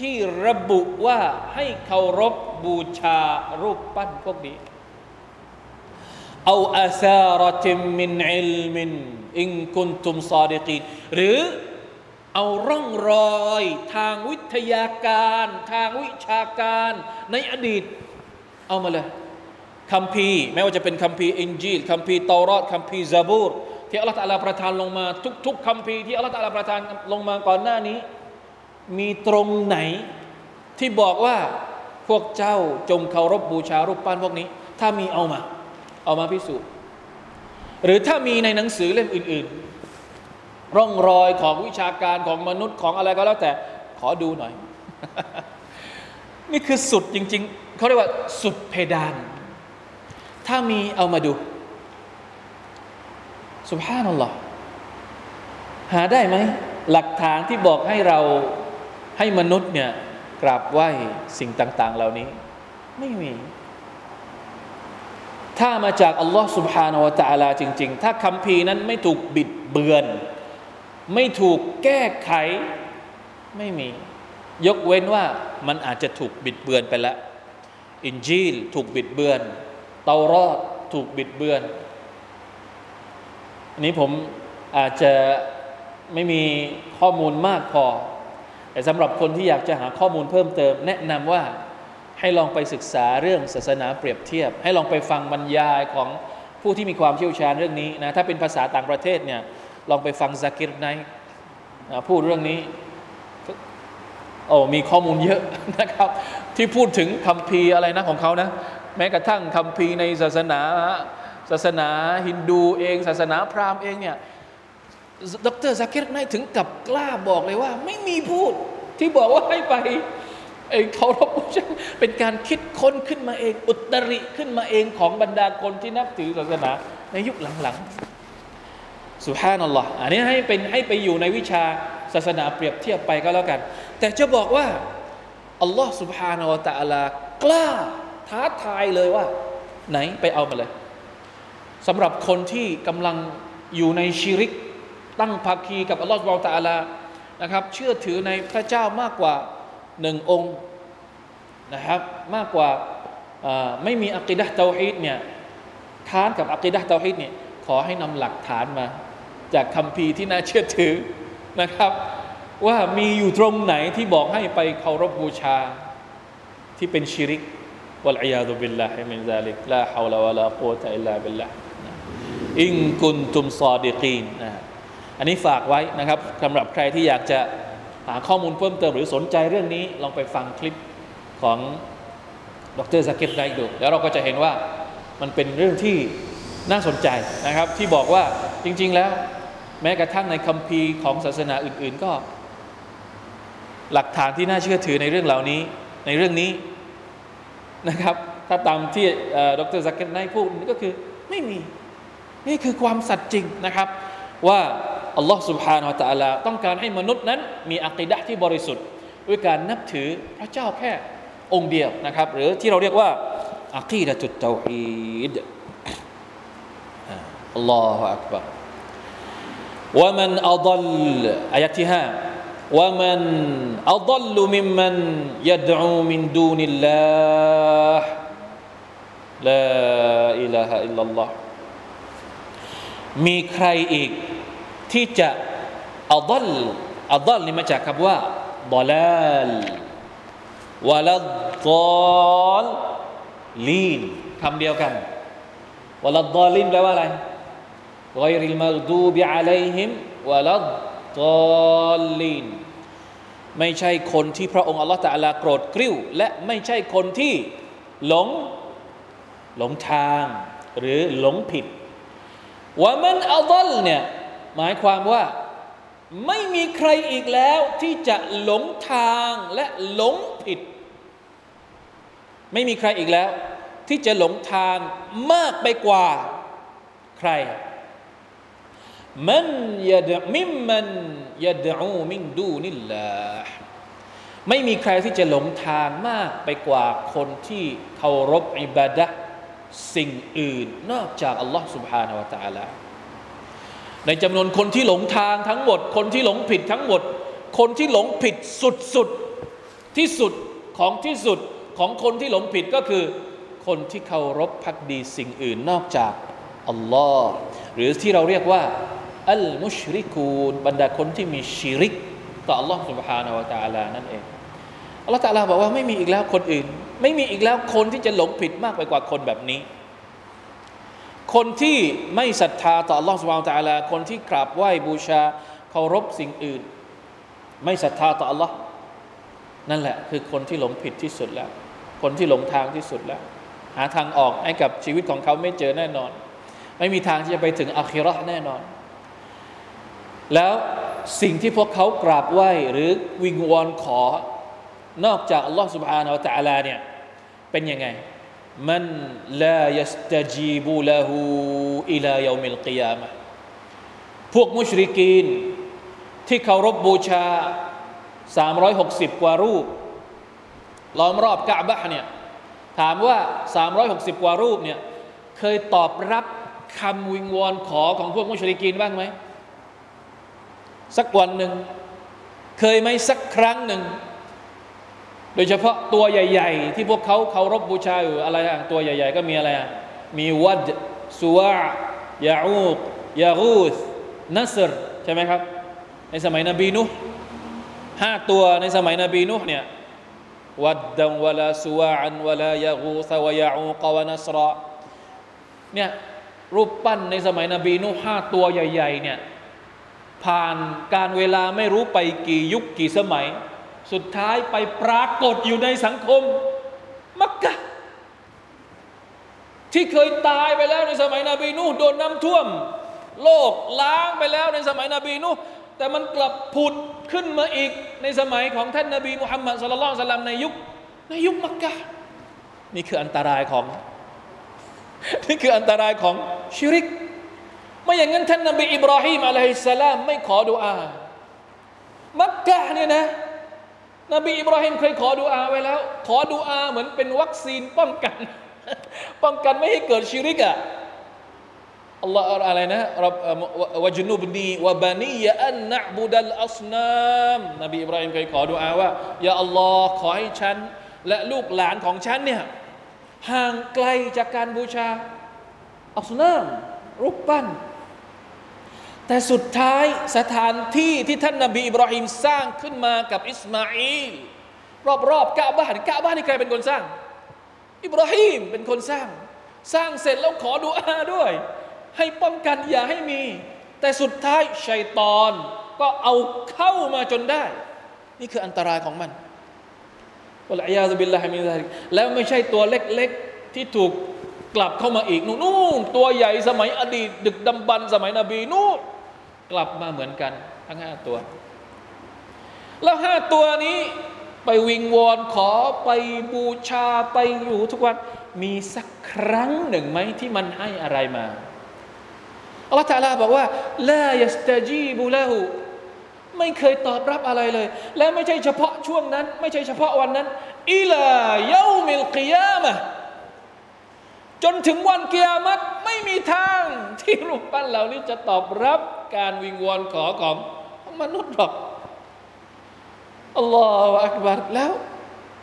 ที่ระบุว่าให้เคารพบูชารูปปั้นพวกนี้เอาอาซารติมมินอิลมินอิงคุนตุมซาดิกีหรือเอาร่องรอยทางวิทยาการ ทางวิชาการในอดีต เอามาเลยคำพีไม่ว่าจะเป็นคำพีอินจีลคำพีเตารอดคำพีซาบูร ที่อัลลอฮฺตาลาประทานลงมาทุกๆคำพีที่อัลลอฮฺตาลาประทานลงมาก่อนหน้านี้ มีตรงไหนที่บอกว่าพวกเจ้าจงเคารพบูชารูปปั้นพวกนี้ ถ้ามีเอามา เอามาพิสูจน์ หรือถ้ามีในหนังสือเล่มอื่น ๆ ร่องรอยของวิชาการของมนุษย์ของอะไรก็แล้วแต่ขอดูหน่อย นี่คือสุดจริง ๆเขาเรียกว่าสุดเพดาน ถ้ามีเอามาดู สุภาพนัลลอฮ์หาได้ไหม หลักฐานที่บอกให้เราให้มนุษย์เนี่ยกราบไหว้สิ่งต่าง ๆ เหล่านี้ ไม่มี ถ้ามาจากอัลลอฮ์สุบฮานาวะตาลาจริง ๆ ถ้าคำพีนั้นไม่ถูกบิดเบือน ไม่ถูกแก้ไข ไม่มี ยกเว้นว่ามันอาจจะถูกบิดเบือนไปแล้วอินจีลถูกบิดเบือน เตารอดถูกบิดเบือน อันนี้ผมอาจจะไม่มีข้อมูลมากพอ แต่สำหรับคนที่อยากจะหาข้อมูลเพิ่มเติม แนะนำว่าให้ลองไปศึกษาเรื่องศาสนาเปรียบเทียบ ให้ลองไปฟังบรรยายของผู้ที่มีความเชี่ยวชาญเรื่องนี้นะถ้าเป็นภาษาต่างประเทศเนี่ยลองไปฟังซากิรไนนะพูดเรื่องนี้โอ้มีข้อมูลเยอะนะครับ ที่พูดถึงคำพีอะไรนะของเขานะ แม้กระทั่งคำพีในศาสนา ศาสนาฮินดูเอง ศาสนาพราหมณ์เองเนี่ยดรซากิรนายถึงกับกล้าบอกเลยว่า ไม่มีพูดที่บอกว่าให้ไปไอ้เคารพบูชาเป็นการคิดค้นขึ้นมาเอง อุตริขึ้นมาเองของบรรดาคนที่นับถือศาสนา ในยุคหลังๆสุฮานัลลอฮ์อันนี้ให้เป็นให้ไปอยู่ในวิชาศาสนาเปรียบเทียบไปก็แล้วกัน แต่จะบอกว่าอัลลอฮ์สุบฮานาวะตะอัลากล้าท้าทายเลยว่า ไหนไปเอามาเลย สำหรับคนที่กำลังอยู่ในชีริก ตั้งภาคีกับอัลลอฮ์สุบานาวะตะอัลานะครับ เชื่อถือในพระเจ้ามากกว่าหนึ่งองค์นะครับ มากกว่าไม่มีอักิดะเตาฮีดเนี่ยค้านกับอักิดะเตาฮีดเนี่ยขอให้นำหลักฐานมา จากคำพีที่น่าเชื่อถือนะครับ ว่ามีอยู่ตรงไหนที่บอกให้ไปเคารพบูชาที่เป็นชิริกวะลัยาดุบิลลา อิงกุนตุมซอดิกีนนะอันนี้ฝากไว้นะครับสำหรับใครที่อยากจะหาข้อมูลเพิ่มเติมหรือสนใจเรื่องนี้ลองไปฟังคลิปของดรสกิปได้ดูแล้วเราก็จะเห็นว่ามันเป็นเรื่องที่น่าสนใจนะครับ ที่บอกว่าจริง ๆ แล้ว แม้กระทั่งในคัมภีร์ของศาสนาอื่น ๆ ก็ หลักฐานที่น่าเชื่อถือในเรื่องเหล่านี้ ในเรื่องนี้นะครับ ถ้าตามที่ดรสกิปไนพูดก็คือไม่มี นี่คือความสัตย์จริงนะครับว่าอัลลอฮ์ سبحانه และ تعالى ต้องการให้มนุษย์นั้น มีอักีดะที่บริสุทธิ์ด้วยการนับถือพระเจ้าแค่องค์เดียวนะครับ หรือที่เราเรียกว่าอักีดะตุตเตาฮีดอัลลอฮฺอักบาร ومن أضل อายะที่ห้า ومن أضل ممن يدعو من دون الله لا إله إلا الله มี ใครอีกที่จะอัลลอัลลนี่มาจากคำว่าบอลาลวะลัดดอลลีนคำเดียวกันวะลัดดอลินแปลว่าอะไร غير المغضوب عليهم ولا الضالين ไม่ใช่คนที่พระองค์อัลลอฮฺตะลาโกรธกริ้ว และไม่ใช่คนที่หลงหลงทาง หรือหลงผิด ว่ามันอัลลเนี่ยหมายความว่าไม่มีใครอีกแล้วที่จะหลงทางและหลงผิด ไม่มีใครอีกแล้ว ที่จะหลงทางมากไปกว่าใครมันยดมิมมันยดอูมินดูนิลลาไม่มีใครที่จะหลงทางมากไปกว่าคนที่เคารพอิบาดะ สิ่งอื่น นอกจากอัลลอฮ์ سبحانه และ تعالى ในจำนวนคนที่หลงทางทั้งหมด คนที่หลงผิดทั้งหมด คนที่หลงผิดสุดๆที่สุดของที่สุดของคนที่หลงผิดก็คือ คนที่เคารพพักดีสิ่งอื่น นอกจากอัลลอฮ์หรือที่เราเรียกว่าอัลมุชริกูนบรรดาคนที่มีชิริกต่ออัลลอฮ์ سبحانه และ تعالى นั่นเองอัลลอฮ์ตะลาบอกว่าไม่มีอีกแล้วคนอื่น ไม่มีอีกแล้วคนที่จะหลงผิดมากไปกว่าคนแบบนี้ คนที่ไม่ศรัทธาต่อลอสุบาตะลาคนที่กราบไหว้บูชาเคารพสิ่งอื่น ไม่ศรัทธาต่ออัลลอฮ์นั่นแหละคือคนที่หลงผิดที่สุดแล้ว คนที่หลงทางที่สุดแล้ว หาทางออกให้กับชีวิตของเขาไม่เจอแน่นอน ไม่มีทางที่จะไปถึงอาคิรอแน่นอน แล้วสิ่งที่พวกเขากราบไหว้หรือวิงวอนขอ นอกจากอัลลอฮ์ سبحانه และ تعالى เนี่ยเป็นยังไงมันลายัสตจีบูละหูอิลายามิลกิยามะพวกมุชริกีน ที่เคารพบูชา 360 กว่ารูปล้อมรอบกะบะเนี่ยถามว่า 360 กว่ารูปเนี่ยเคยตอบรับคำวิงวอนขอของพวกมุชริกีนบ้างไหม สักวันหนึ่ง เคยไหมสักครั้งหนึ่ง โดยเฉพาะตัวใหญ่ ๆ ที่พวกเขาเคารพบูชาอยู่อะไรอะตัวใหญ่ ๆ ก็มีอะไรอะมีวัดสุวายาอูกยาอูสนัสรใช่ไหมครับ ในสมัยนบีนุห้าตัวในสมัยนบีนุเนี่ยวัดดังวลาสุวาอันวลายาอูสวายาอูกวนัสรเนี่ยรูปปั้นในสมัยนบีนุห้าตัวใหญ่ ๆ เนี่ยผ่านการเวลาไม่รู้ไปกี่ยุคกี่สมัย สุดท้ายไปปรากฏอยู่ในสังคม มักกะ ที่เคยตายไปแล้วในสมัยนบีนูโดนน้ำท่วม โลกล้างไปแล้วในสมัยนบีนูแต่มันกลับผุดขึ้นมาอีกในสมัยของท่านนบีมุฮัมมัดสุลลัลสลัมในยุค ในยุคมักกะนี่คืออันตรายของ นี่คืออันตรายของชิริก ไม่อย่างนั้นท่านนบีอิบราฮิมอะลัยฮิสสลามไม่ขอดุอา มักกะเนี่ยนะ นบีอิบราฮิมเคยขอดุอาไว้แล้ว ขอดุอาเหมือนเป็นวัคซีนป้องกัน ป้องกันไม่ให้เกิดชิริกอะอัลลอฮ์อะไรนะรับวะจนุบนีวะบานียะอันนะบุดัลอัสนามนบีอิบราฮิมเคยขอดุอาว่ายาอัลลอฮ์ขอให้ฉัน และลูกหลานของฉันเนี่ยห่างไกลจากการบูชาอัสนามรูปปั้น แต่สุดท้ายสถานที่ที่ท่านนาบีอิบราฮิมสร้างขึ้นมากับอิสมาอิลรอบๆกะบ้านกะบ้านนี่ใครเป็นคนสร้าง อิบราฮิมเป็นคนสร้าง สร้างเสร็จแล้วขอดุอาด้วย ให้ป้องกันอย่าให้มี แต่สุดท้ายชัยตอนก็เอาเข้ามาจนได้ นี่คืออันตรายของมันวะลัยยาซุบิลลาฮิมินซาลิกแล้วไม่ใช่ตัวเล็กๆที่ถูกกลับเข้ามาอีกนู่นตัวใหญ่สมัยอดีต ดึกดำบรรสมัยนบีนู่น กลับมาเหมือนกันทั้งห้าตัว แล้วห้าตัวนี้ไปวิงวอนขอไปบูชาไปอยู่ทุกวันมีสักครั้งหนึ่งไหมที่มันให้อะไรมาอัลลอฮฺตาลาบอกว่าลายัสตจีบุลาหูไม่เคยตอบรับอะไรเลย และไม่ใช่เฉพาะช่วงนั้น ไม่ใช่เฉพาะวันนั้นอิลาเยามิลกิยามะจนถึงวันเกียรติไม่มีทางที่รูปปั้นเหล่านี้จะตอบรับ การวิงวอนขอของมนุษย์หรอกอัลลอฮฺอักบัรแล้ว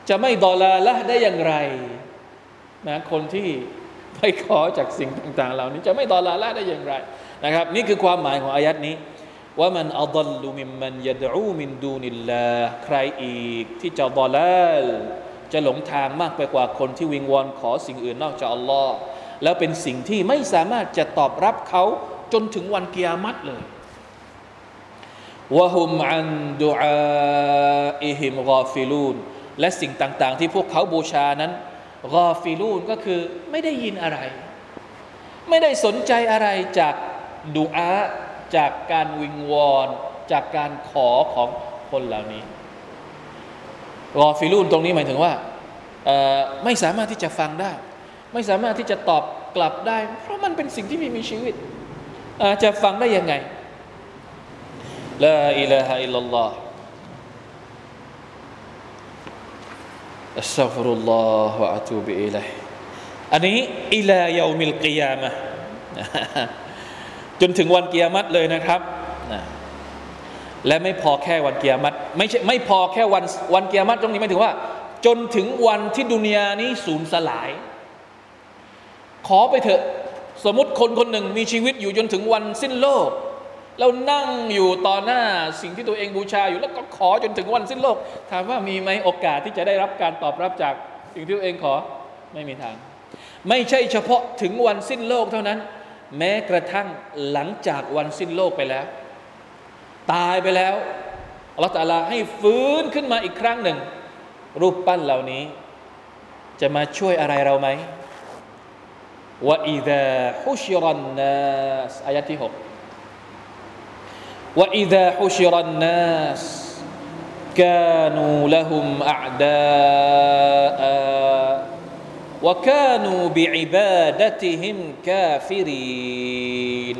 จะไม่ดอลาละได้อย่างไรนะคนที่ไปขอจากสิ่งต่าง ๆ เหล่านี้ จะไม่ดอลาละได้อย่างไรนะครับ นี่คือความหมายของอายัดนี้ว่ามันอัลลุมิมมันยดอูมินดูนิลลาใครอีกที่จะดอลาลจะหลงทางมากไปกว่าคนที่วิงวอนขอสิ่งอื่นนอกจากอัลลอฮ์แล้วเป็นสิ่งที่ไม่สามารถจะตอบรับเขา จนถึงวันเกียรติเลยวะฮุมอันดูอาอิฮิมกอฟิลูนและสิ่งต่างๆ ที่พวกเขาบูชานั้น غافلون ก็คือไม่ได้ยินอะไร ไม่ได้สนใจอะไรจากดุอาจากการวิงวอน จากการขอของคนเหล่านี้غافلون ตรงนี้หมายถึงว่าไม่สามารถที่จะฟังได้ ไม่สามารถที่จะตอบกลับได้ เพราะมันเป็นสิ่งที่ไม่มีชีวิต จะฟังได้ยังไงลาอิลาฮะอิลลัลลอฮ์อัสซาฟุรุลลอฮฺวะอะตูบิอิลัยอันนี้อิลายามิลกิยามะจนถึงวันกิยามัตเลยนะครับและไม่พอแค่วันเกียรติไม่ใช่ไม่พอแค่วันวันเกียรติตรงนี้หมายถึงว่า จนถึงวันที่ดุนยานี้สูญสลาย ขอไปเถอะ สมมติคนคนหนึ่งมีชีวิตอยู่จนถึงวันสิ้นโลก แล้วนั่งอยู่ต่อหน้าสิ่งที่ตัวเองบูชาอยู่แล้วก็ขอจนถึงวันสิ้นโลก ถามว่ามีไหมโอกาสที่จะได้รับการตอบรับจากสิ่งที่ตัวเองขอไม่มีทาง ไม่ใช่เฉพาะถึงวันสิ้นโลกเท่านั้น แม้กระทั่งหลังจากวันสิ้นโลกไปแล้ว ตายไปแล้วอัลลอฮฺตาลาให้ฟื้นขึ้นมาอีกครั้งหนึ่ง รูปปั้นเหล่านี้ จะมาช่วยอะไรเราไหม ว่าอิดะฮุชิรันนัสอายะที่หกว่าอิดะฮุชิรันนัส كانوا لهم أعداء وكانوا بعبادتهم كافرين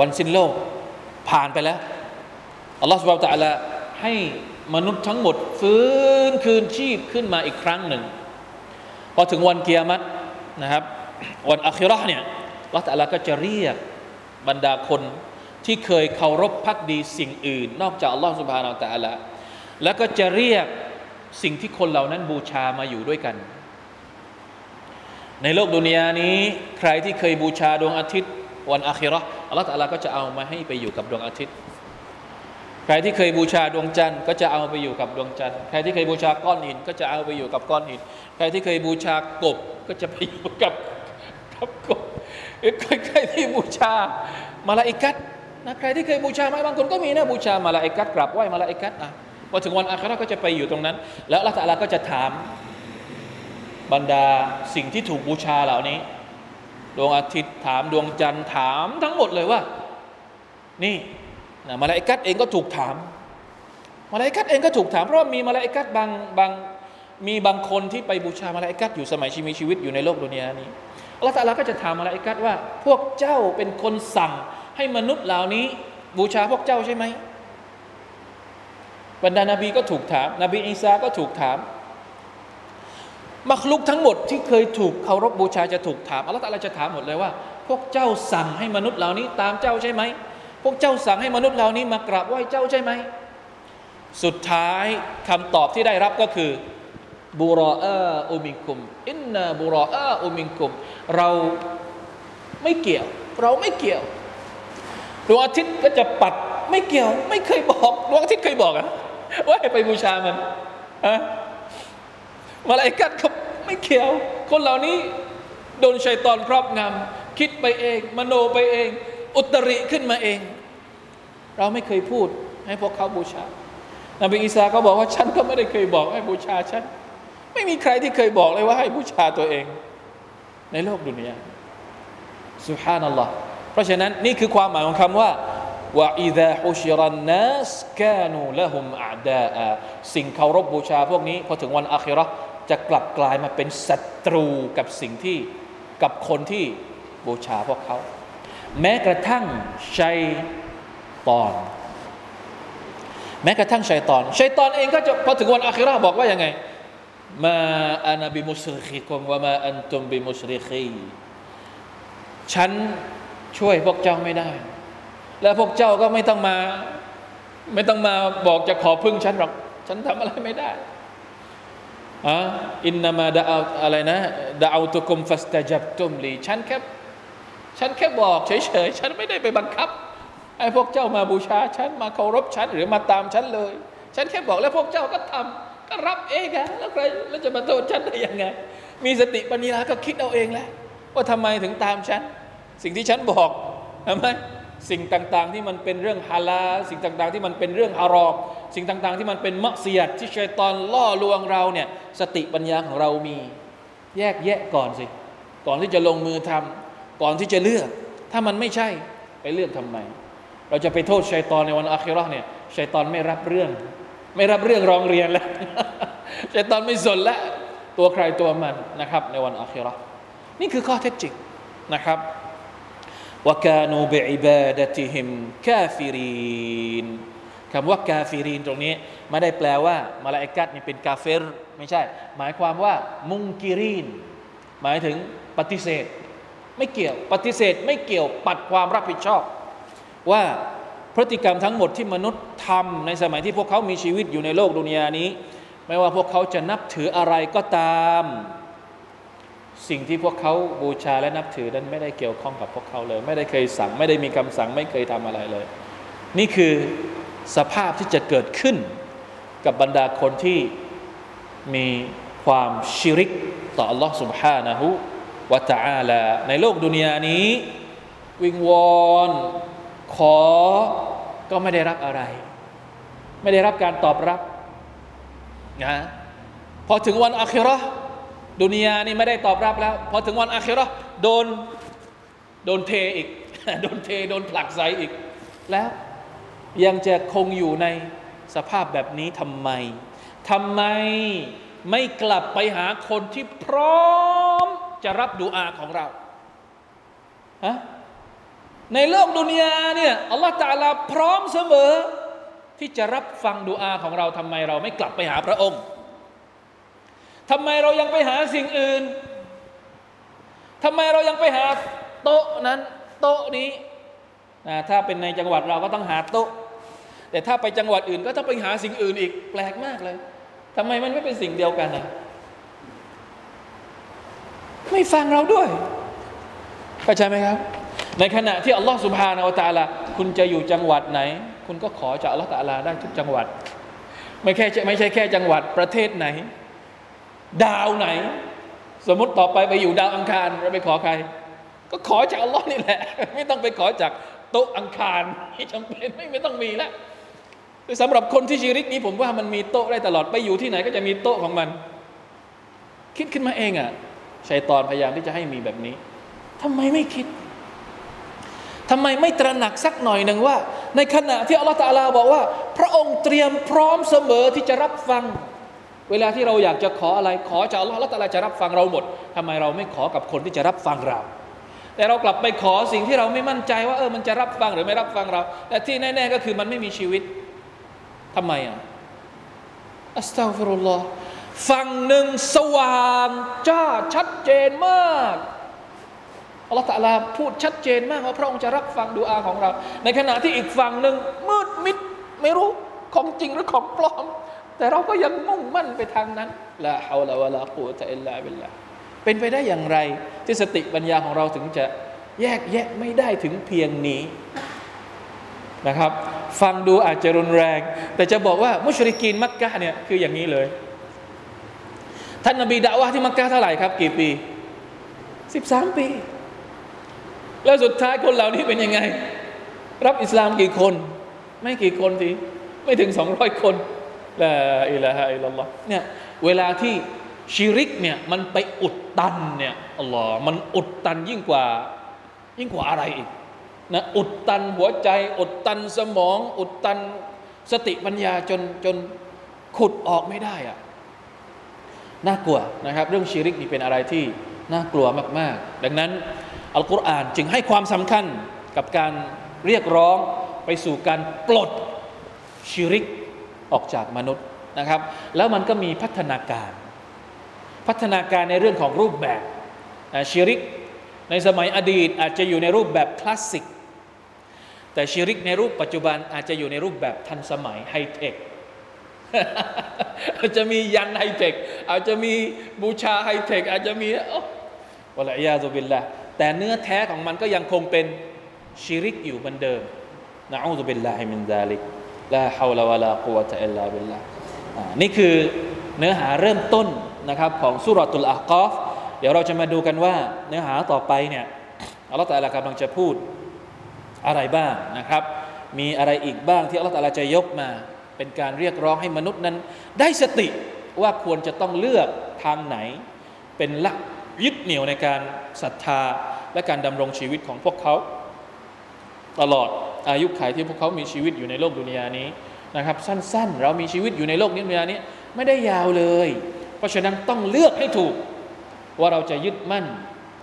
วันสิ้นโลกผ่านไปแล้วอัลลอฮฺสุบไบร์ตะลาให้มนุษย์ทั้งหมด ฟื้นคืนชีพขึ้นมาอีกครั้งหนึ่ง พ อถึงวันเกียรตินะครับ วันอัคิรอเนี่ยอัลลอฮฺตะลาก็จะเรียกบรรดาคนที่เคยเคารพพักดีสิ่งอื่น นอกจากอัลลอฮฺสุบฮานาอัลตะลาแล้วก็จะเรียกสิ่งที่คนเหล่านั้นบูชามาอยู่ด้วยกัน ในโลกดุนยานี้ ใครที่เคยบูชาดวงอาทิตย์ วันอาคิรออัลลอฮฺตะลาก็จะเอามาให้ไปอยู่กับดวงอาทิตย์ ใครที่เคยบูชาดวงจันทร์ก็จะเอาไปอยู่กับดวงจันทร์ใครที่เคยบูชาก้อนหิน ก็จะเอาไปอยู่กับก้อนหิน ใครที่เคยบูชากบก็จะไปอยู่กับกับกบใครที่บูชามาลาอิกัตนะใครที่เคยบูชาไหมบางคนก็มีนะบูชามาลาอิกัตกราบไหว้มาลาอิกัตอะพอถึงวันอาคราก็จะไปอยู่ตรงนั้น แล้วอัลลอฮฺตะลาก็จะถามบรรดาสิ่งที่ถูกบูชาเหล่านี้ ดวงอาทิตย์ถามดวงจันทร์ถามทั้งหมดเลยว่า นี่ นะมาลาอิกัดเองก็ถูกถาม มาลาอิกัดเองก็ถูกถามเพราะว่ามีมาลาอิกัดบางบางมีบางคนที่ไปบูชามาลาอิกัดอยู่สมัยชีมีชีวิตอยู่ในโลกดุนยานี้อัลลอฮฺตาลาก็จะถามมาลาอิกัดว่า พวกเจ้าเป็นคนสั่งให้มนุษย์เหล่านี้ บูชาพวกเจ้าใช่ไหมบรรดานาบีก็ถูกถาม นบีอีสาก็ถูกถามมักลุกทั้งหมดที่เคยถูกเคารพบูชาจะถูกถามอัลลอฮฺตาลาจะถามหมดเลยว่า พวกเจ้าสั่งให้มนุษย์เหล่านี้ตามเจ้าใช่ไหม พวกเจ้าสั่งให้มนุษย์เหล่านี้มากราบไหว้เจ้าใช่ไหม สุดท้ายคำตอบที่ได้รับก็คือบุรออาอุมิกุมอินนาบุรออาอุมิกุม เราไม่เกี่ยว เราไม่เกี่ยวดวงอาทิตย์ก็จะปัดไม่เกี่ยว ไม่เคยบอกดวงอาทิตย์เคยบอกอะว่าให้ไปบูชามันอะมาลายกัดเขาไม่เกี่ยว คนเหล่านี้โดนชัยตอนครอบงำคิดไปเอง มโนไปเอง อุตริขึ้นมาเอง เราไม่เคยพูดให้พวกเขาบูชานบีอีสาก็บอกว่าฉันก็ไม่ได้เคยบอกให้บูชาฉันไม่มีใครที่เคยบอกเลยว่าให้บูชาตัวเอง ในโลกดุนยาสุฮานัลลอฮ์เพราะฉะนั้นนี่คือความหมายของคำว่าว่าอิดะฮุชิรันนัสกานูละหุมอาดาสิ่งเคารพบูชาพวกนี้ พอถึงวันอาคิราะห์จะกลับกลายมาเป็นศัตรูกับสิ่งที่กับคนที่บูชาพวกเขา แม้กระทั่งชัยตอน แม้กระทั่งชัยตอน ชัยตอนเองก็จะพอถึงวันอาคิราบอกว่ายังไง มาอานาบิมุสริคิกุมวะมาอันตุมบิมุสริคีฉันช่วยพวกเจ้าไม่ได้ และพวกเจ้าก็ไม่ต้องมา ไม่ต้องมาบอกจะขอพึ่งฉันหรอก ฉันทำอะไรไม่ได้อะอินนามาดาอะไรนะดะเอาตุกุมฟัสตาจับตุมลีฉันแค่ ฉันแค่บอกเฉยๆ ฉันไม่ได้ไปบังคับให้พวกเจ้ามาบูชาฉันมาเคารพฉันหรือมาตามฉันเลย ฉันแค่บอกแล้วพวกเจ้าก็ทำก็รับเองอะแล้วใครแล้วจะมาโทษฉันได้ยังไง มีสติปัญญาก็คิดเอาเองแหละว่าทำไมถึงตามฉัน สิ่งที่ฉันบอกทำไมสิ่งต่างๆ ที่มันเป็นเรื่องฮาลาสิ่งต่างๆ ที่มันเป็นเรื่องฮารอมสิ่งต่างๆ ที่มันเป็นมักเสียดที่ชัยตอนล่อลวงเราเนี่ยสติปัญญาของเรามี แยกแยะก่อนสิ ก่อนที่จะลงมือทำ ก่อนที่จะเลือก ถ้ามันไม่ใช่ไปเลือกทำไม เราจะไปโทษชัยตอนในวันอาคิเราะห์เนี่ยชัยตอนไม่รับเรื่อง ไม่รับเรื่องร้องเรียนแล้วชัยตอนไม่สนแล้วตัวใครตัวมันนะครับ ในวันอาคิเราะห์นี่คือข้อเท็จจริงนะครับ وكانوا بعبادتهم كافرين คำว่า كافرين ตรงนี้ ไม่ได้แปลว่ามลาอิกะฮ์นี่เป็นกาเฟรไม่ใช่ หมายความว่าمنكرين หมายถึงปฏิเสธ ไม่เกี่ยวปฏิเสธไม่เกี่ยวปัดความรับผิดชอบ ว่าพฤติกรรมทั้งหมดที่มนุษย์ทำในสมัยที่พวกเขามีชีวิตอยู่ในโลกดุนยานี้ ไม่ว่าพวกเขาจะนับถืออะไรก็ตามสิ่งที่พวกเขาบูชาและนับถือนั้นไม่ได้เกี่ยวข้องกับพวกเขาเลย ไม่ได้เคยสั่ง ไม่ได้มีคำสั่งไม่เคยทำอะไรเลย นี่คือสภาพที่จะเกิดขึ้น กับบรรดาคนที่มีความชิริก ต่อ Allah سبحانه วะตะอาลาในโลกดุนยานี้ วิงวอนขอก็ไม่ได้รับอะไร ไม่ได้รับการตอบรับนะพอถึงวันอาคิรอดุนยานี่ไม่ได้ตอบรับแล้วพอถึงวันอาคิรอโดนโดนเทอีก โดนเทโดนผลักใสอีก แล้วยังจะคงอยู่ในสภาพแบบนี้ทำไมทำไมไม่กลับไปหาคนที่พร้อม จะรับดูอาของเราฮะในโลกดุนยาเนี่ยอัลลอฮฺตาลาพร้อมเสมอ ที่จะรับฟังดูอาของเราทำไมเราไม่กลับไปหาพระองค์ทำไมเรายังไปหาสิ่งอื่นทำไมเรายังไปหาโต๊ะนั้น โต๊ะนี้นะถ้าเป็นในจังหวัดเราก็ต้องหาโต๊ะ แต่ถ้าไปจังหวัดอื่นก็ต้องไปหาสิ่งอื่นอีกแปลกมากเลยทำไมมันไม่เป็นสิ่งเดียวกันนะ ไม่ฟังเราด้วยเข้าใจไหมครับ ในขณะที่อัลลอฮฺสุบฮานาอัลตาลาคุณจะอยู่จังหวัดไหน คุณก็ขอจากอัลลอฮฺตาลาได้ทุกจังหวัด ไม่แค่ไม่ใช่แค่จังหวัดประเทศไหน ดาวไหน สมมติต่อไปไปอยู่ดาวอังคารเราไปขอใคร ก็ขอจากอัลลอฮ์นี่แหละ ไม่ต้องไปขอจากโต๊ะอังคารที่จำเป็นไม่ไม่ต้องมีแล้วสำหรับคนที่ชีริกนี้ผมว่ามันมีโต๊ะได้ตลอดไปอยู่ที่ไหนก็จะมีโต๊ะของมัน คิดขึ้นมาเองอะ่ะ ชัยตอนพยายามที่จะให้มีแบบนี้ทำไมไม่คิดทำไมไม่ตระหนักสักหน่อยหนึ่งว่า ในขณะที่อัลลอฮฺตาลาบอกว่า พระองค์เตรียมพร้อมเสมอที่จะรับฟัง เวลาที่เราอยากจะขออะไรขอจากอัลลอฮฺอัลลอฮฺตาลาจะรับฟังเราหมดทำไมเราไม่ขอกับคนที่จะรับฟังเราแต่เรากลับไปขอสิ่งที่เราไม่มั่นใจว่าเออมันจะรับฟังหรือไม่รับฟังเรา แต่ที่แน่ ๆ ก็คือมันไม่มีชีวิตทำไมอะอัสตัฟิรุลลอฮ์ ฝั่งหนึ่งสว่างจ้าชัดเจนมากอัลลอฮฺตะลาพูดชัดเจนมากว่าพระองค์จะรับฟังดูอาของเรา ในขณะที่อีกฝั่งหนึ่งมืดมิดไม่รู้ของจริงหรือของปลอม แต่เราก็ยังมุ่งมั่นไปทางนั้นละฮาวลาวะลากูตะอิลลาบิลลาเป็นไปได้อย่างไร ที่สติปัญญาของเราถึงจะแยกแยะไม่ได้ถึงเพียงนี้นะครับ ฟังดูอาจจะรุนแรง แต่จะบอกว่ามุชริกีนมักกะเนี่ยคืออย่างนี้เลย ท่านนบีดะวะที่มักกะเท่าไหร่ครับกี่ปีสิบสามปี แล้วสุดท้ายคนเหล่านี้เป็นยังไง รับอิสลามกี่คน ไม่กี่คนทีไม่ถึงสองร้อยคนละอิละฮะอิลลอฮ์เนี่ยเวลาที่ชิริกเนี่ยมันไปอุดตันเนี่ยอัลลอฮ์มันอุดตันยิ่งกว่ายิ่งกว่าอะไรอีกนะอุดตันหัวใจ อุดตันสมอง อุดตันสติปัญญาจนจนขุดออกไม่ได้อะ น่ากลัวนะครับ เรื่องชิริกนี่เป็นอะไรที่น่ากลัวมากๆ ดังนั้นอัลกุรอานจึงให้ความสำคัญกับการเรียกร้องไปสู่การปลดชิริกออกจากมนุษย์นะครับ แล้วมันก็มีพัฒนาการ พัฒนาการในเรื่องของรูปแบบชิริกในสมัยอดีตอาจจะอยู่ในรูปแบบคลาสสิกแต่ชิริกในรูปปัจจุบันอาจจะอยู่ในรูปแบบทันสมัยไฮเทค อาจจะมียันต์ไฮเทคอาจจะมีบูชาไฮเทคอาจจะมีโอ้ والعياذ بالله แต่เนื้อแท้ของมันก็ยังคงเป็นชิริกอยู่เหมือนเดิมنعوذ بالله من ذلك لا حول ولا قوة إلا بالله นี่คือเนื้อหาเริ่มต้นนะครับของซูเราะตุลอะห์กอฟเดี๋ยวเราจะมาดูกันว่าเนื้อหาต่อไปเนี่ยอัลลอฮฺตะลากำลังจะพูดอะไรบ้างนะครับ มีอะไรอีกบ้างที่อัลลอฮฺตะลาจะยกมา เป็นการเรียกร้องให้มนุษย์นั้น ได้สติว่าควรจะต้องเลือกทางไหน เป็นหลักยึดเหนี่ยวในการศรัทธาและการดำรงชีวิตของพวกเขา ตลอดอายุขัยที่พวกเขามีชีวิตอยู่ในโลกดุนยานี้นะครับ สั้นๆ เรามีชีวิตอยู่ในโลกนี้ดุนยานี้ไม่ได้ยาวเลย เพราะฉะนั้นต้องเลือกให้ถูก ว่าเราจะยึดมั่น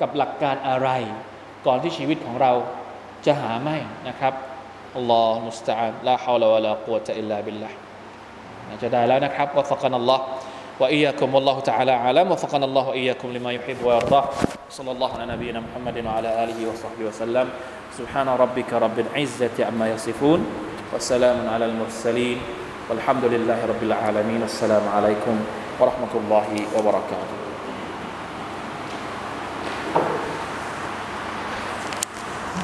กับหลักการอะไร ก่อนที่ชีวิตของเราจะหาไม่นะครับ อัลลอฮฺมุสตาอัลลาฮาวลาวะลากุวะตะอิลลาบิลลาห์จะได้แล้วนะครับวะฟักันอัลลอฮฺ وإياكم والله تعالى أعلم وفقنا الله وإياكم لما يحب ويرضى صلى الله على نبينا محمد وعلى آله وصحبه وسلم سبحان ربك رب العزة عما يصفون وسلام على المرسلين والحمد لله رب العالمين السلام عليكم ورحمة الله وبركاته